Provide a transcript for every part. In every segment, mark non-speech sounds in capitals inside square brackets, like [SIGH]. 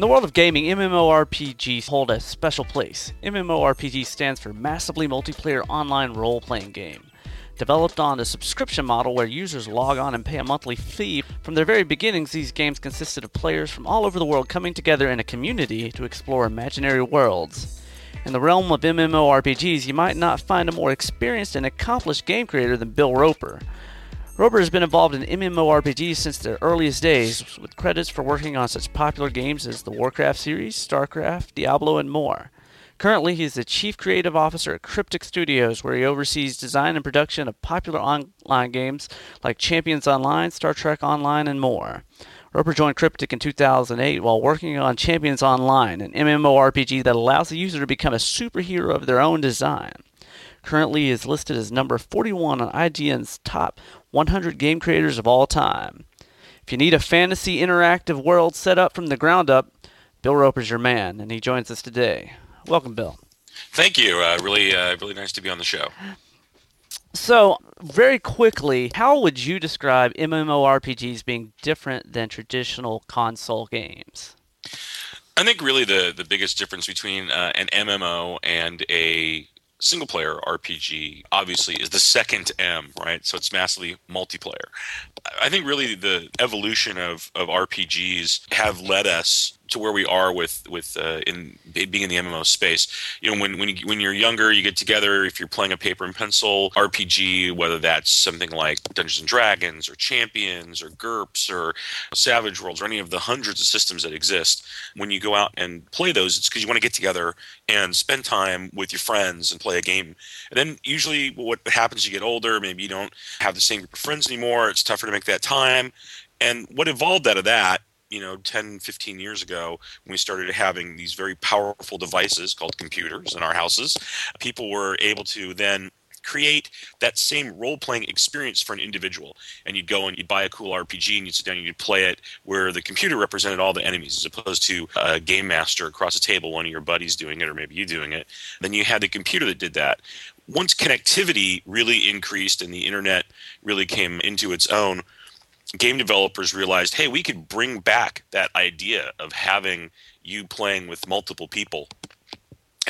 In the world of gaming, MMORPGs hold a special place. MMORPG stands for Massively Multiplayer Online Role Playing Game. Developed on a subscription model where users log on and pay a monthly fee, from their very beginnings, these games consisted of players from all over the world coming together in a community to explore imaginary worlds. In the realm of MMORPGs, you might not find a more experienced and accomplished game creator than Bill Roper. Roper has been involved in MMORPGs since their earliest days, with credits for working on such popular games as the Warcraft series, StarCraft, Diablo, and more. Currently, he is the Chief Creative Officer at Cryptic Studios, where he oversees design and production of popular online games like Champions Online, Star Trek Online, and more. Roper joined Cryptic in 2008 while working on Champions Online, an MMORPG that allows the user to become a superhero of their own design. Currently, he is listed as number 41 on IGN's top 100 game creators of all time. If you need a fantasy interactive world set up from the ground up, Bill Roper's your man, and he joins us today. Welcome, Bill. Thank you. Uh, really, uh, really nice to be on the show. So, very quickly, how would you describe MMORPGs being different than traditional console games? I think really the the biggest difference between uh, an MMO and a single player RPG obviously is the second M, right? So it's massively multiplayer. I think really the evolution of, of RPGs have led us to where we are with with uh, in being in the MMO space. You know, when when you, when you're younger, you get together. If you're playing a paper and pencil RPG, whether that's something like Dungeons and Dragons or Champions or GURPS or Savage Worlds or any of the hundreds of systems that exist, when you go out and play those, it's because you want to get together and spend time with your friends and play a game. And then usually, what happens? You get older. Maybe you don't have the same group of friends anymore. It's tougher to make that time. And what evolved out of that you know 10 15 years ago when we started having these very powerful devices called computers in our houses people were able to then create that same role playing experience for an individual. And you'd go and you'd buy a cool RPG and you'd sit down and you'd play it where the computer represented all the enemies as opposed to a game master across the table, one of your buddies doing it, or maybe you doing it. Then you had the computer that did that. Once connectivity really increased and the internet really came into its own, game developers realized, hey, we could bring back that idea of having you playing with multiple people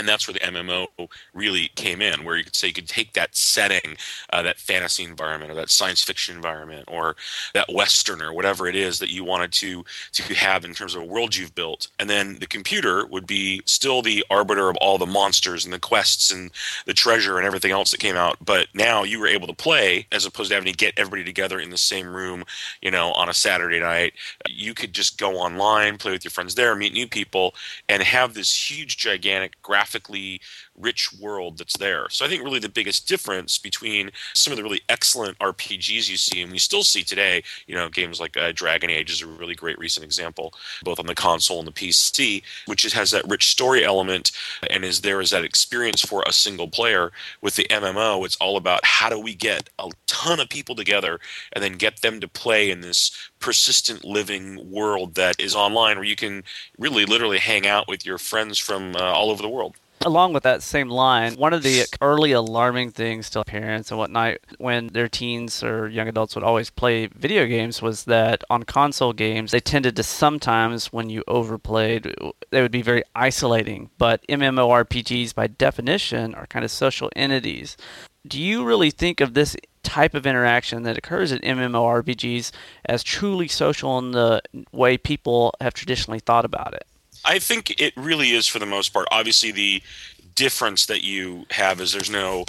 and that's where the MMO really came in, where you could say you could take that setting, uh, that fantasy environment, or that science fiction environment, or that western, or whatever it is that you wanted to to have in terms of a world you've built, and then the computer would be still the arbiter of all the monsters and the quests and the treasure and everything else that came out. But now you were able to play as opposed to having to get everybody together in the same room, you know, on a Saturday night. You could just go online, play with your friends there, meet new people, and have this huge, gigantic graphic graphically rich world that's there. So I think really the biggest difference between some of the really excellent RPGs you see, and we still see today, you know, games like uh, Dragon Age is a really great recent example, both on the console and the PC, which has that rich story element and is there as that experience for a single player. With the MMO, it's all about how do we get a ton of people together and then get them to play in this persistent living world that is online where you can really literally hang out with your friends from uh, all over the world along with that same line, one of the early alarming things to parents and whatnot when their teens or young adults would always play video games was that on console games, they tended to sometimes, when you overplayed, they would be very isolating. But MMORPGs, by definition, are kind of social entities. Do you really think of this type of interaction that occurs in MMORPGs as truly social in the way people have traditionally thought about it? I think it really is for the most part. Obviously, the difference that you have is there's no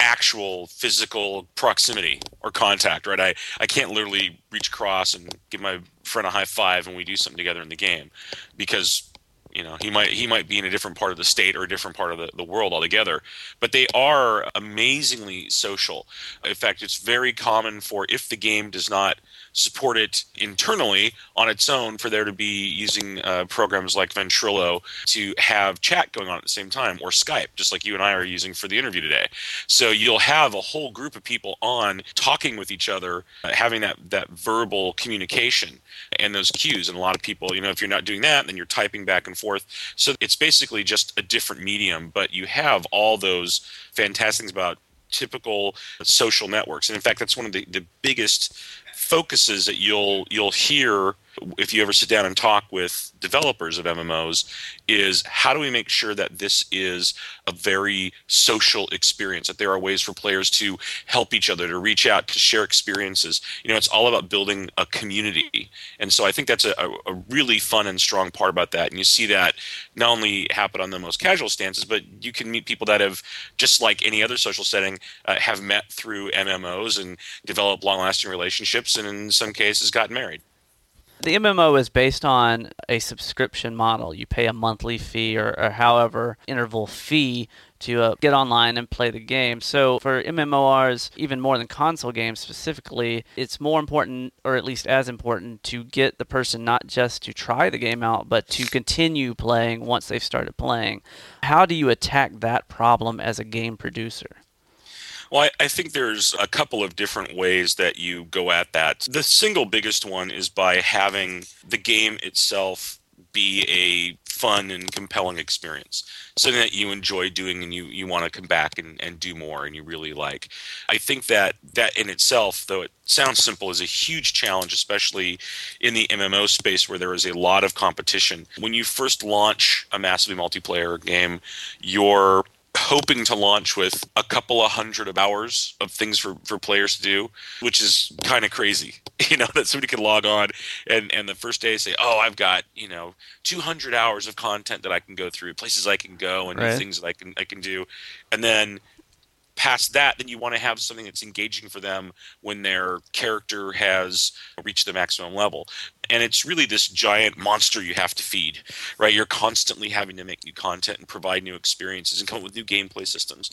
actual physical proximity or contact, right? I, I can't literally reach across and give my friend a high five and we do something together in the game because you know he might he might be in a different part of the state or a different part of the, the world altogether but they are amazingly social in fact it's very common for if the game does not support it internally on its own for there to be using uh, programs like Ventrilo to have chat going on at the same time or Skype, just like you and I are using for the interview today. So you'll have a whole group of people on talking with each other, uh, having that, that verbal communication and those cues. And a lot of people, you know, if you're not doing that, then you're typing back and forth. So it's basically just a different medium, but you have all those fantastic things about typical social networks. And in fact, that's one of the, the biggest focuses that you'll you'll hear if you ever sit down and talk with developers of MMOs is how do we make sure that this is a very social experience that there are ways for players to help each other to reach out to share experiences? You know it's all about building a community. And so i think that's a, a really fun and strong part about that. And you see that not only happen on the most casual stances but you can meet people that have just like any other social setting uh, have met through mmos and developed long lasting relationships and in some cases gotten married the MMO is based on a subscription model. You pay a monthly fee or, or however interval fee to uh, get online and play the game. So for MMORs, even more than console games specifically, it's more important, or at least as important, to get the person not just to try the game out, but to continue playing once they've started playing. How do you attack that problem as a game producer? Well, I, I, think there's a couple of different ways that you go at that. The single biggest one is by having the game itself be a fun and compelling experience something that you enjoy doing and you, you want to come back and, and do more and you really like i think that that in itself though it sounds simple is a huge challenge especially in the mmo space where there is a lot of competition when you first launch a massively multiplayer game your hoping to launch with a couple of hundred of hours of things for, for players to do, which is kind of crazy. [LAUGHS] You know, that somebody can log on and, and the first day say, Oh, I've got, you know, 200 hours of content that I can go through, places I can go and right. things that I can, I can do. And then past that, then you want to have something that's engaging for them when their character has reached the maximum level. And it's really this giant monster you have to feed, right? You're constantly having to make new content and provide new experiences and come up with new gameplay systems.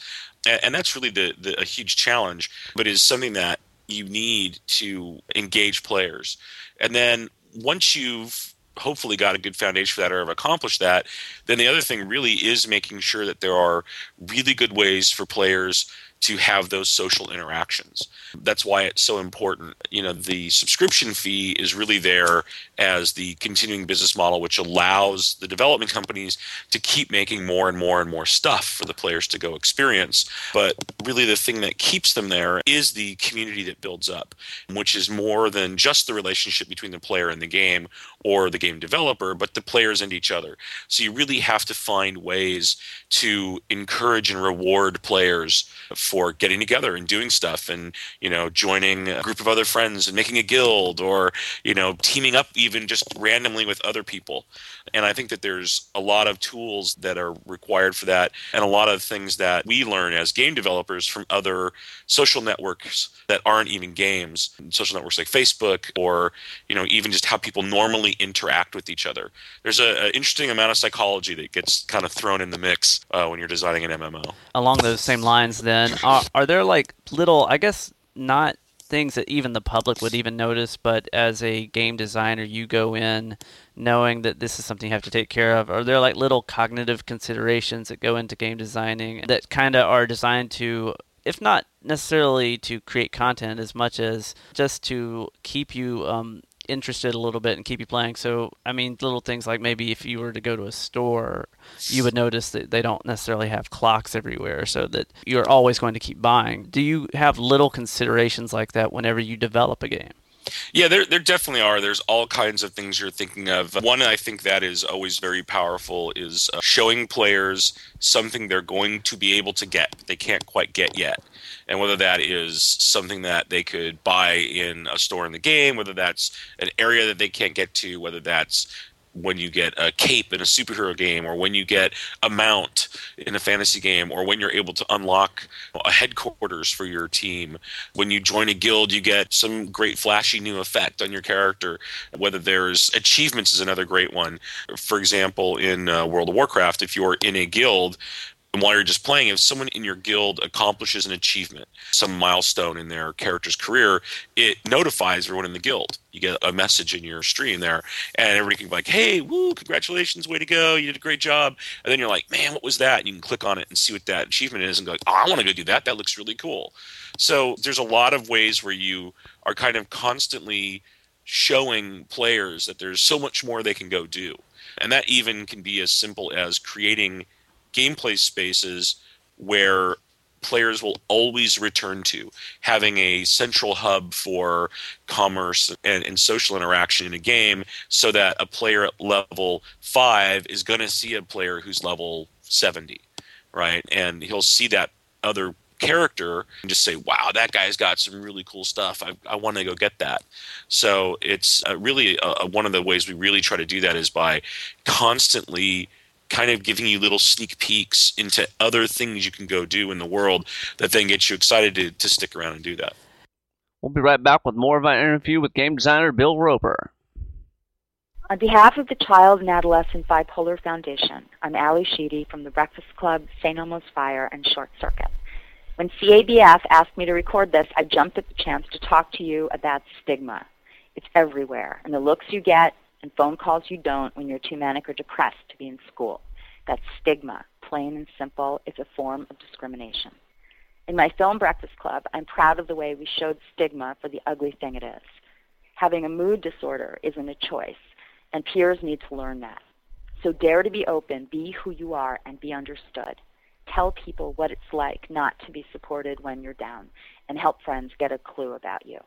And, and that's really the, the a huge challenge, but is something that you need to engage players. And then once you've hopefully got a good foundation for that or have accomplished that, then the other thing really is making sure that there are really good ways for players to have those social interactions. That's why it's so important. You know, the subscription fee is really there as the continuing business model, which allows the development companies to keep making more and more and more stuff for the players to go experience. But really, the thing that keeps them there is the community that builds up, which is more than just the relationship between the player and the game or the game developer, but the players and each other. So you really have to find ways to encourage and reward players for getting together and doing stuff and, you know, joining a group of other friends and making a guild or, you know, teaming up even just randomly with other people. And I think that there's a lot of tools that are required for that and a lot of things that we learn as game developers from other social networks that aren't even games, social networks like Facebook or, you know, even just how people normally interact with each other. There's an interesting amount of psychology that gets kind of thrown in the mix uh, when you're designing an MMO. Along those same lines, then, are, are there like little, I guess, not things that even the public would even notice, but as a game designer, you go in knowing that this is something you have to take care of? Are there like little cognitive considerations that go into game designing that kind of are designed to, if not necessarily to create content as much as just to keep you um, interested a little bit and keep you playing. So, I mean, little things like maybe if you were to go to a store, you would notice that they don't necessarily have clocks everywhere, so that you're always going to keep buying. Do you have little considerations like that whenever you develop a game? Yeah, there, there definitely are. There's all kinds of things you're thinking of. One I think that is always very powerful is uh, showing players something they're going to be able to get, they can't quite get yet and whether that is something that they could buy in a store in the game, whether that's an area that they can't get to, whether that's when you get a cape in a superhero game or when you get a mount in a fantasy game or when you're able to unlock a headquarters for your team. When you join a guild you get some great flashy new effect on your character. Whether there's achievements is another great one. For example in uh, world of warcraft if you're in a guild and while you're just playing, if someone in your guild accomplishes an achievement, some milestone in their character's career, it notifies everyone in the guild. You get a message in your stream there, and everybody can be like, "Hey, woo, congratulations, way to go! You did a great job." And then you're like, "Man, what was that?" And you can click on it and see what that achievement is, and go, "Oh, I want to go do that. That looks really cool." So there's a lot of ways where you are kind of constantly showing players that there's so much more they can go do, and that even can be as simple as creating gameplay spaces where players will always return to. Having a central hub for commerce and, and social interaction in a game so that a player at level 5 is going to see a player who's level 70, right? And he'll see that other character and just say, wow, that guy's got some really cool stuff. I, I want to go get that. So it's uh, really uh, one of the ways we really try to do that is by constantly kind of giving you little sneak peeks into other things you can go do in the world that then gets you excited to, to stick around and do that. We'll be right back with more of our interview with game designer Bill Roper. On behalf of the Child and Adolescent Bipolar Foundation, I'm Ally Sheedy from the Breakfast Club, St. Elmo's Fire, and Short Circuit. When CABF asked me to record this, I jumped at the chance to talk to you about stigma. It's everywhere, and the looks you get and phone calls you don't when you're too manic or depressed to be in school. That stigma, plain and simple, is a form of discrimination. In my film Breakfast Club, I'm proud of the way we showed stigma for the ugly thing it is. Having a mood disorder isn't a choice, and peers need to learn that. So dare to be open, be who you are, and be understood tell people what it's like not to be supported when you're down, and help friends get a clue about you.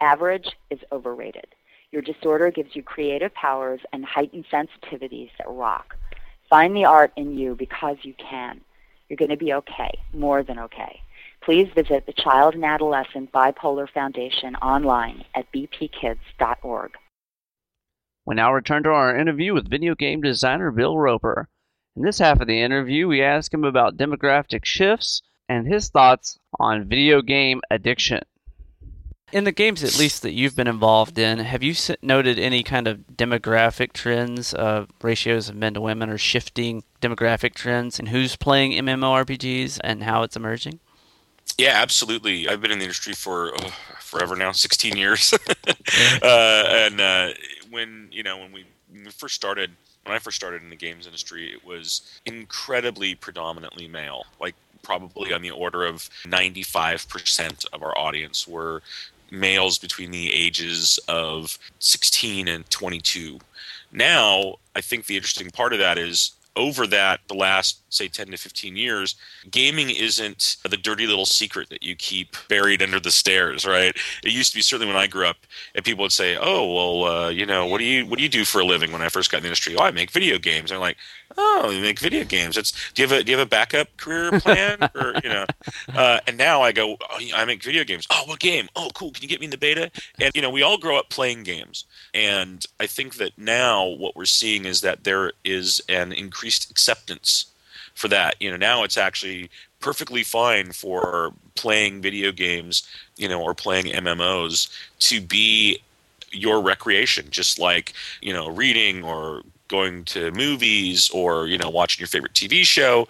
Average is overrated. Your disorder gives you creative powers and heightened sensitivities that rock. Find the art in you because you can. You're going to be okay, more than okay. Please visit the Child and Adolescent Bipolar Foundation online at bpkids.org. We now return to our interview with video game designer Bill Roper. In this half of the interview, we ask him about demographic shifts and his thoughts on video game addiction. In the games, at least that you've been involved in, have you noted any kind of demographic trends, uh, ratios of men to women, or shifting demographic trends, and who's playing MMORPGs and how it's emerging? Yeah, absolutely. I've been in the industry for oh, forever now, 16 years. [LAUGHS] uh, and uh, when you know when we, when we first started when I first started in the games industry, it was incredibly predominantly male. Like probably on the order of 95% of our audience were males between the ages of 16 and 22. Now, I think the interesting part of that is over that the last say 10 to 15 years gaming isn't the dirty little secret that you keep buried under the stairs right? It used to be certainly when i grew up and people would say oh well uh, you know what do you what do you do for a living? When i first got in the industry oh i make video games. And i'm like oh you make video games. It's do you have a do you have a backup career plan [LAUGHS] or you know? Uh, and now i go oh, i make video games. Oh what game? Oh cool. Can you get me in the beta? And you know we all grow up playing games. And i think that now what we're seeing is that there is an increased acceptance for that. You know, now it's actually perfectly fine for playing video games, you know, or playing MMOs to be your recreation, just like, you know, reading or going to movies or, you know, watching your favorite TV show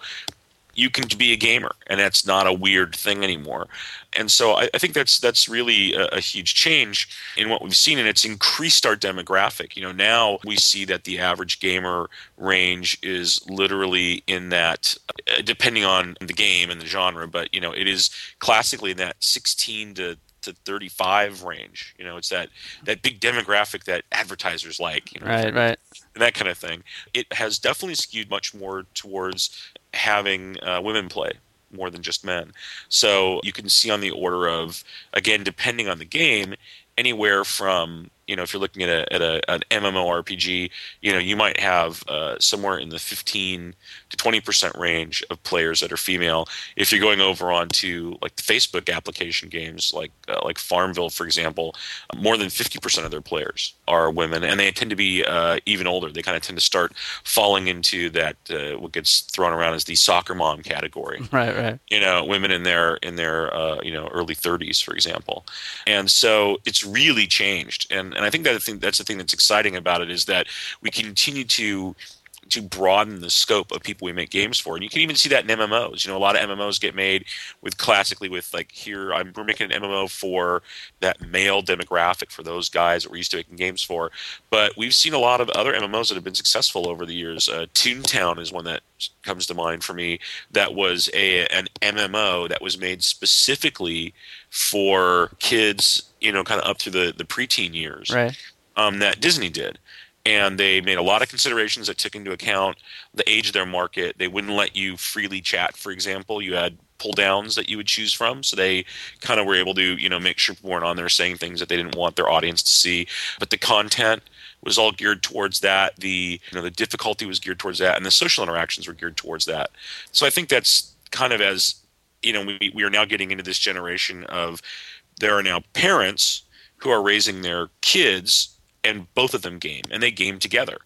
you can be a gamer and that's not a weird thing anymore. And so i, I think that's that's really a, a, huge change in what we've seen and it's increased our demographic. You know now we see that the average gamer range is literally in that uh, depending on the game and the genre but you know it is classically in that 16 to to 35 range you know it's that that big demographic that advertisers like you know, right right and that kind of thing it has definitely skewed much more towards having uh, women play more than just men. So you can see on the order of, again, depending on the game, anywhere from you know if you're looking at a at a an MMORPG, you know you might have uh, somewhere in the 15 to 20 percent range of players that are female. If you're going over onto like the Facebook application games, like uh, like Farmville, for example, more than 50 percent of their players are women, and they tend to be uh, even older. They kind of tend to start falling into that uh, what gets thrown around as the soccer mom category. [LAUGHS] Right, right. You know, women in their in their uh, you know early 30s, for example, and so it's really changed and and I think that thing, that's the thing that's exciting about it is that we continue to to broaden the scope of people we make games for. And you can even see that in MMOs. You know, a lot of MMOs get made with classically with like here I'm we're making an MMO for that male demographic for those guys that we're used to making games for. But we've seen a lot of other MMOs that have been successful over the years. Uh, Toontown is one that comes to mind for me. That was a an MMO that was made specifically for kids you know, kind of up to the the preteen years. Right. Um, that Disney did, and they made a lot of considerations that took into account the age of their market. They wouldn't let you freely chat, for example. You had pull downs that you would choose from. So they kind of were able to, you know, make sure people weren't on there saying things that they didn't want their audience to see. But the content was all geared towards that. The you know the difficulty was geared towards that, and the social interactions were geared towards that. So I think that's kind of as you know we we are now getting into this generation of there are now parents who are raising their kids and both of them game and they game together.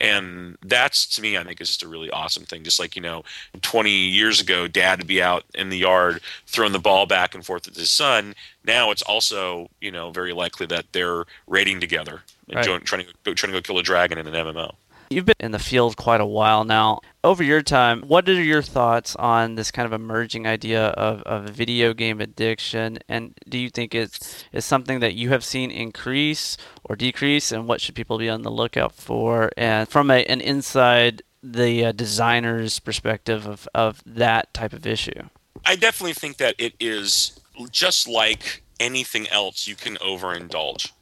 And that's to me i think is just a really awesome thing. Just like you know 20 years ago dad would be out in the yard throwing the ball back and forth with his son. Now it's also you know very likely that they're raiding together and Right. trying to go trying to go kill a dragon in an mmo You've been in the field quite a while now. Over your time, what are your thoughts on this kind of emerging idea of, of video game addiction? And do you think it's is something that you have seen increase or decrease? And what should people be on the lookout for? And from a, an inside the uh, designer's perspective of, of that type of issue. I definitely think that it is just like anything else you can overindulge.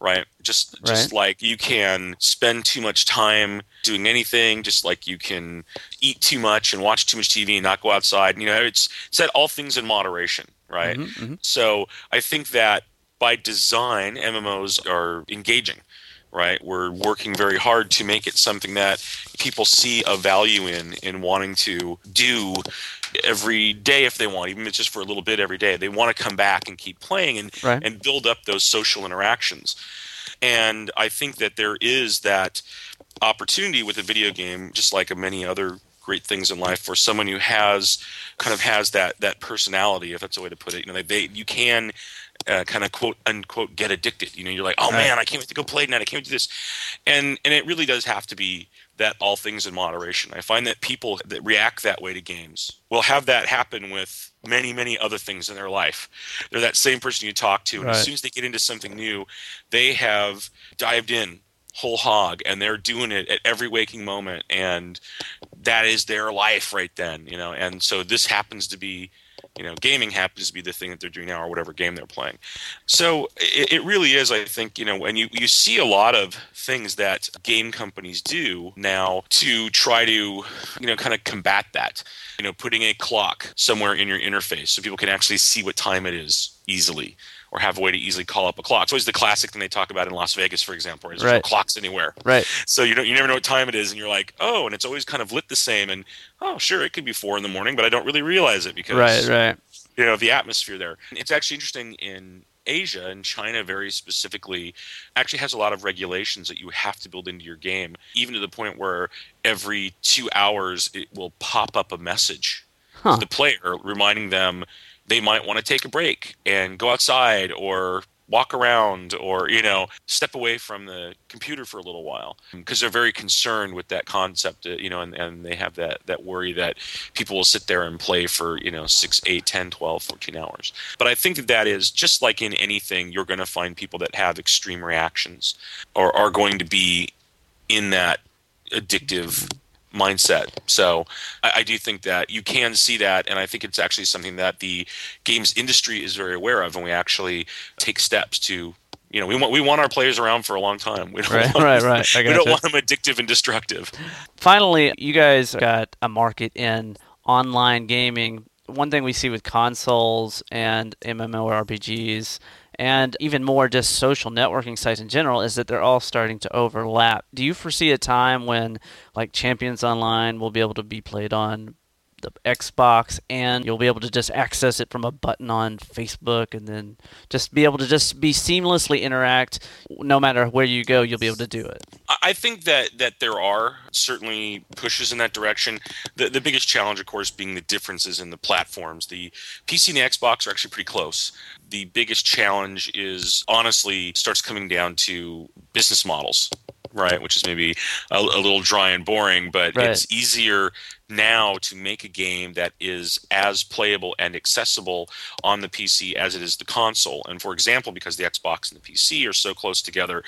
Right? Just just like you can spend too much time doing anything, just like you can eat too much and watch too much TV and not go outside. You know, it's said all things in moderation, right? Mhm, mhm. So I think that by design, MMOs are engaging, right? We're working very hard to make it something that people see a value in, in wanting to do every day if they want, even if it's just for a little bit every day. They want to come back and keep playing and, Right. and build up those social interactions. And I think that there is that opportunity with a video game, just like many other great things in life, for someone who has kind of has that that personality, if that's a way to put it. You know, they, they you can uh, kind of quote unquote get addicted. You know, you're like, oh man, I can't wait to go play tonight. I can't wait to do this, and and it really does have to be that all things in moderation. I find that people that react that way to games will have that happen with many many other things in their life. They're that same person you talk to, and Right. as soon as they get into something new, they have dived in whole hog and they're doing it at every waking moment and that is their life right then you know and so this happens to be you know gaming happens to be the thing that they're doing now or whatever game they're playing. So it, it really is i think you know when you, you see a lot of things that game companies do now to try to you know kind of combat that. You know putting a clock somewhere in your interface so people can actually see what time it is easily or have a way to easily call up a clock. It's always the classic thing they talk about in Las Vegas, for example, where there's no clocks anywhere. Right. So you don't you never know what time it is, and you're like, oh, and it's always kind of lit the same. And oh, sure, it could be four in the morning, but I don't really realize it because Right, right. you know the atmosphere there. It's actually interesting in Asia and China very specifically actually has a lot of regulations that you have to build into your game, even to the point where every two hours it will pop up a message Huh. to the player reminding them they might want to take a break and go outside or walk around or you know step away from the computer for a little while because they're very concerned with that concept uh, you know and, and they have that that worry that people will sit there and play for you know 6 8 10 12 14 hours. But i think that that is just like in anything you're going to find people that have extreme reactions or are going to be in that addictive mindset. So I, I do think that you can see that, and I think it's actually something that the games industry is very aware of, and we actually take steps to. You know, we want we want our players around for a long time. We don't Right, want, right, right. [LAUGHS] We don't want them addictive and destructive. Finally, you guys got a market in online gaming. One thing we see with consoles and MMORPGs and even more just social networking sites in general is that they're all starting to overlap. Do you foresee a time when like Champions Online will be able to be played on the Xbox and you'll be able to just access it from a button on Facebook and then just be able to just be seamlessly interact no matter where you go you'll be able to do it. I- think that that there are certainly pushes in that direction. The the biggest challenge, of course, being the differences in the platforms. The PC and the Xbox are actually pretty close. The biggest challenge is honestly starts coming down to business models, right? Which is maybe a, a little dry and boring, but Right. it's easier now to make a game that is as playable and accessible on the PC as it is the console. And for example, because the Xbox and the PC are so close together,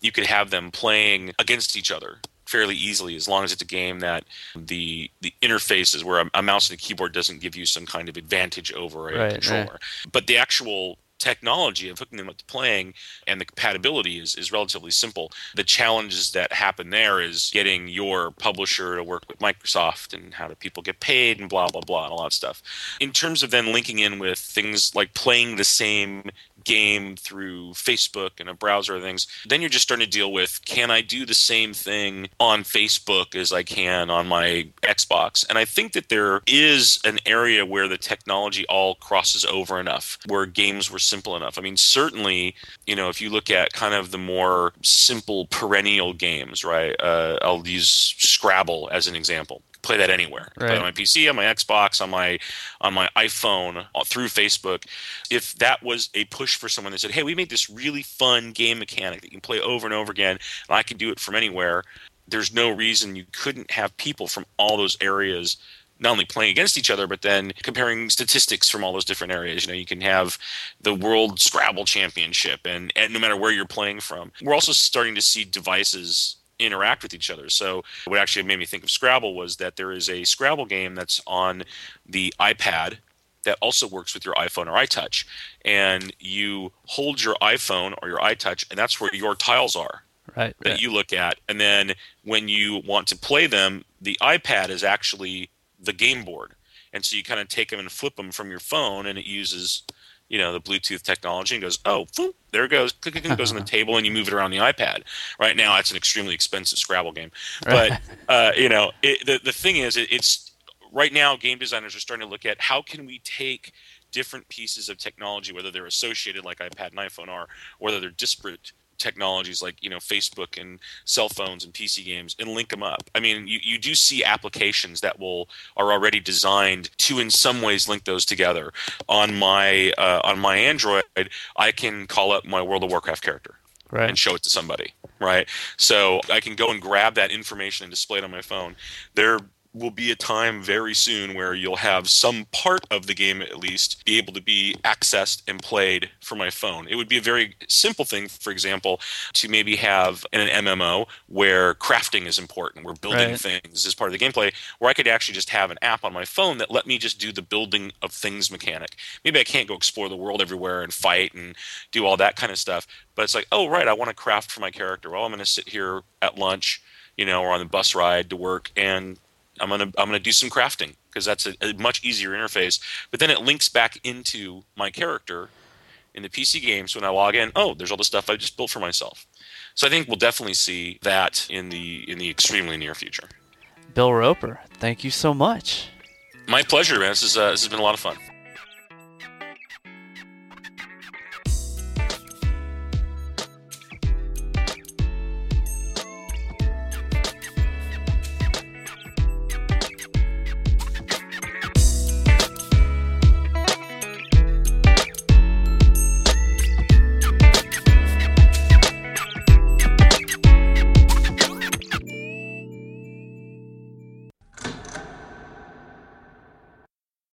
you could have them playing against each other fairly easily as long as it's a game that the the interface is where a, a mouse and a keyboard doesn't give you some kind of advantage over a Right, controller. But the actual technology of hooking them up to playing and the compatibility is, is relatively simple. The challenges that happen there is getting your publisher to work with Microsoft and how do people get paid and blah, blah, blah, and a lot of stuff. In terms of then linking in with things like playing the same game through Facebook and a browser and things, then you're just starting to deal with can I do the same thing on Facebook as I can on my Xbox? And I think that there is an area where the technology all crosses over enough, where games were simple enough. I mean, certainly, you know, if you look at kind of the more simple perennial games, right? Uh, I'll use Scrabble as an example play that anywhere. Right. On my PC, on my Xbox, on my on my iPhone, through Facebook. If that was a push for someone that said, "Hey, we made this really fun game mechanic that you can play over and over again, and I can do it from anywhere," there's no reason you couldn't have people from all those areas not only playing against each other, but then comparing statistics from all those different areas. You know, you can have the World Scrabble Championship, and, and no matter where you're playing from. We're also starting to see devices interact with each other. So what actually made me think of Scrabble was that there is a Scrabble game that's on the iPad that also works with your iPhone or iTouch. And you hold your iPhone or your iTouch, and that's where your tiles are. Right. That right. you look at. And then when you want to play them, the iPad is actually the game board. And so you kind of take them and flip them from your phone, and it uses you know the Bluetooth technology and goes, oh, boom, there it goes, click, click, click, goes on the [LAUGHS] table, and you move it around the iPad. Right now, it's an extremely expensive Scrabble game, but [LAUGHS] uh, you know it, the the thing is, it, it's right now game designers are starting to look at how can we take different pieces of technology, whether they're associated like iPad and iPhone are, or whether they're disparate technologies like you know Facebook and cell phones and PC games and link them up. I mean, you, you do see applications that will are already designed to in some ways link those together. On my uh, on my Android, I can call up my World of Warcraft character. Right. and show it to somebody right so i can go and grab that information and display it on my phone there will be a time very soon where you'll have some part of the game at least be able to be accessed and played from my phone. It would be a very simple thing, for example, to maybe have in an MMO where crafting is important, where building right. things is part of the gameplay, where I could actually just have an app on my phone that let me just do the building of things mechanic. Maybe I can't go explore the world everywhere and fight and do all that kind of stuff, but it's like, oh, right, I want to craft for my character. Well, I'm going to sit here at lunch you know, or on the bus ride to work and I'm gonna I'm gonna do some crafting because that's a, a, much easier interface. But then it links back into my character in the PC games when I log in. Oh, there's all the stuff I just built for myself. So I think we'll definitely see that in the in the extremely near future. Bill Roper, thank you so much. My pleasure, man. This is uh, this has been a lot of fun.